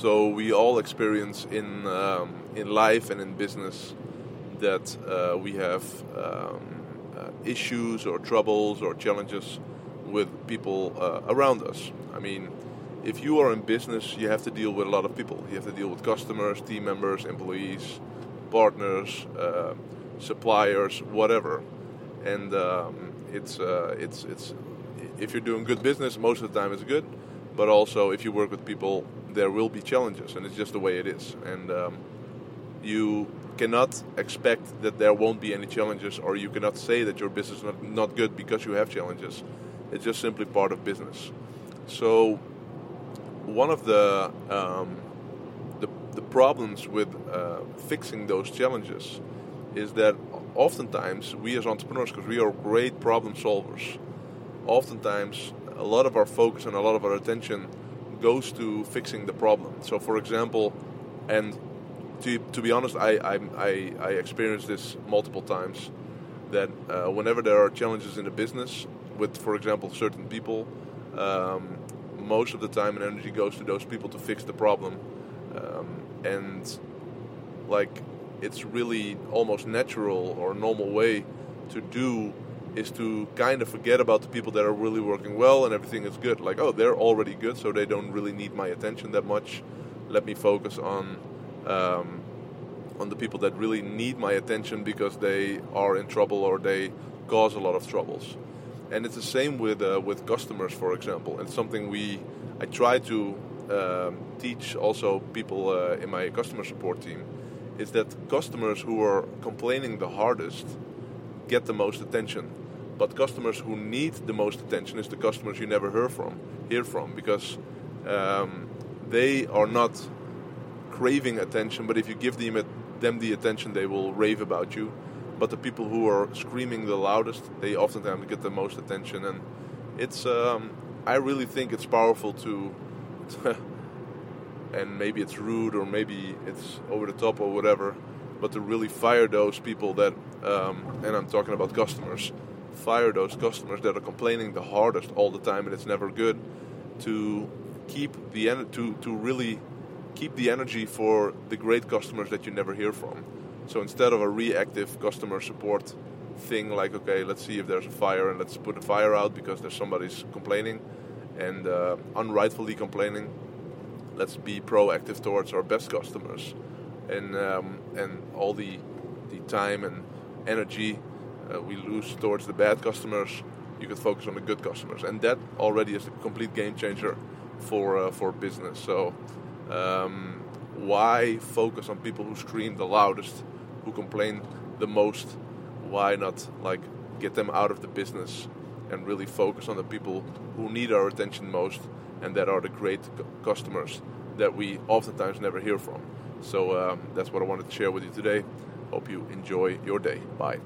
So we all experience in um, in life and in business that uh, we have um, uh, issues or troubles or challenges with people uh, around us. I mean, if you are in business, you have to deal with a lot of people. You have to deal with customers, team members, employees, partners, uh, suppliers, whatever. And um, it's uh, it's it's if you're doing good business, most of the time it's good. But also, if you work with people, there will be challenges, and it's just the way it is. And um, you cannot expect that there won't be any challenges, or you cannot say that your business is not, not good because you have challenges. It's just simply part of business. So, one of the um, the, the problems with uh, fixing those challenges is that oftentimes we as entrepreneurs, because we are great problem solvers, oftentimes a lot of our focus and a lot of our attention goes to fixing the problem. So, for example, and to, to be honest, I, I, I, experienced this multiple times that uh, whenever there are challenges in the business with, for example, certain people, um, most of the time and energy goes to those people to fix the problem. Um, and like it's really almost natural or normal way to do is to kind of forget about the people that are really working well and everything is good. Like, oh, they're already good, so they don't really need my attention that much. Let me focus on um, on the people that really need my attention because they are in trouble or they cause a lot of troubles. And it's the same with uh, with customers, for example. It's something we I try to um, teach also people uh, in my customer support team is that customers who are complaining the hardest get the most attention. But customers who need the most attention is the customers you never hear from, hear from, because um, they are not craving attention. But if you give them, them the attention, they will rave about you. But the people who are screaming the loudest, they oftentimes get the most attention. And it's, um, I really think it's powerful to and maybe it's rude or maybe it's over the top or whatever, but to really fire those people that, um, and I'm talking about customers, fire those customers that are complaining the hardest all the time and it's never good, to keep the en- to to really keep the energy for the great customers that you never hear from. So instead of a reactive customer support thing like okay, let's see if there's a fire and let's put the fire out because there's somebody's complaining and uh, unrightfully complaining let's be proactive towards our best customers, and um, and all the the time and energy uh, we lose towards the bad customers, you can focus on the good customers, and that already is a complete game changer for uh, for business. So. Um, why focus on people who scream the loudest, who complain the most? Why not like get them out of the business and really focus on the people who need our attention most and that are the great customers that we oftentimes never hear from. So um, that's what I wanted to share with you today. Hope you enjoy your day. Bye.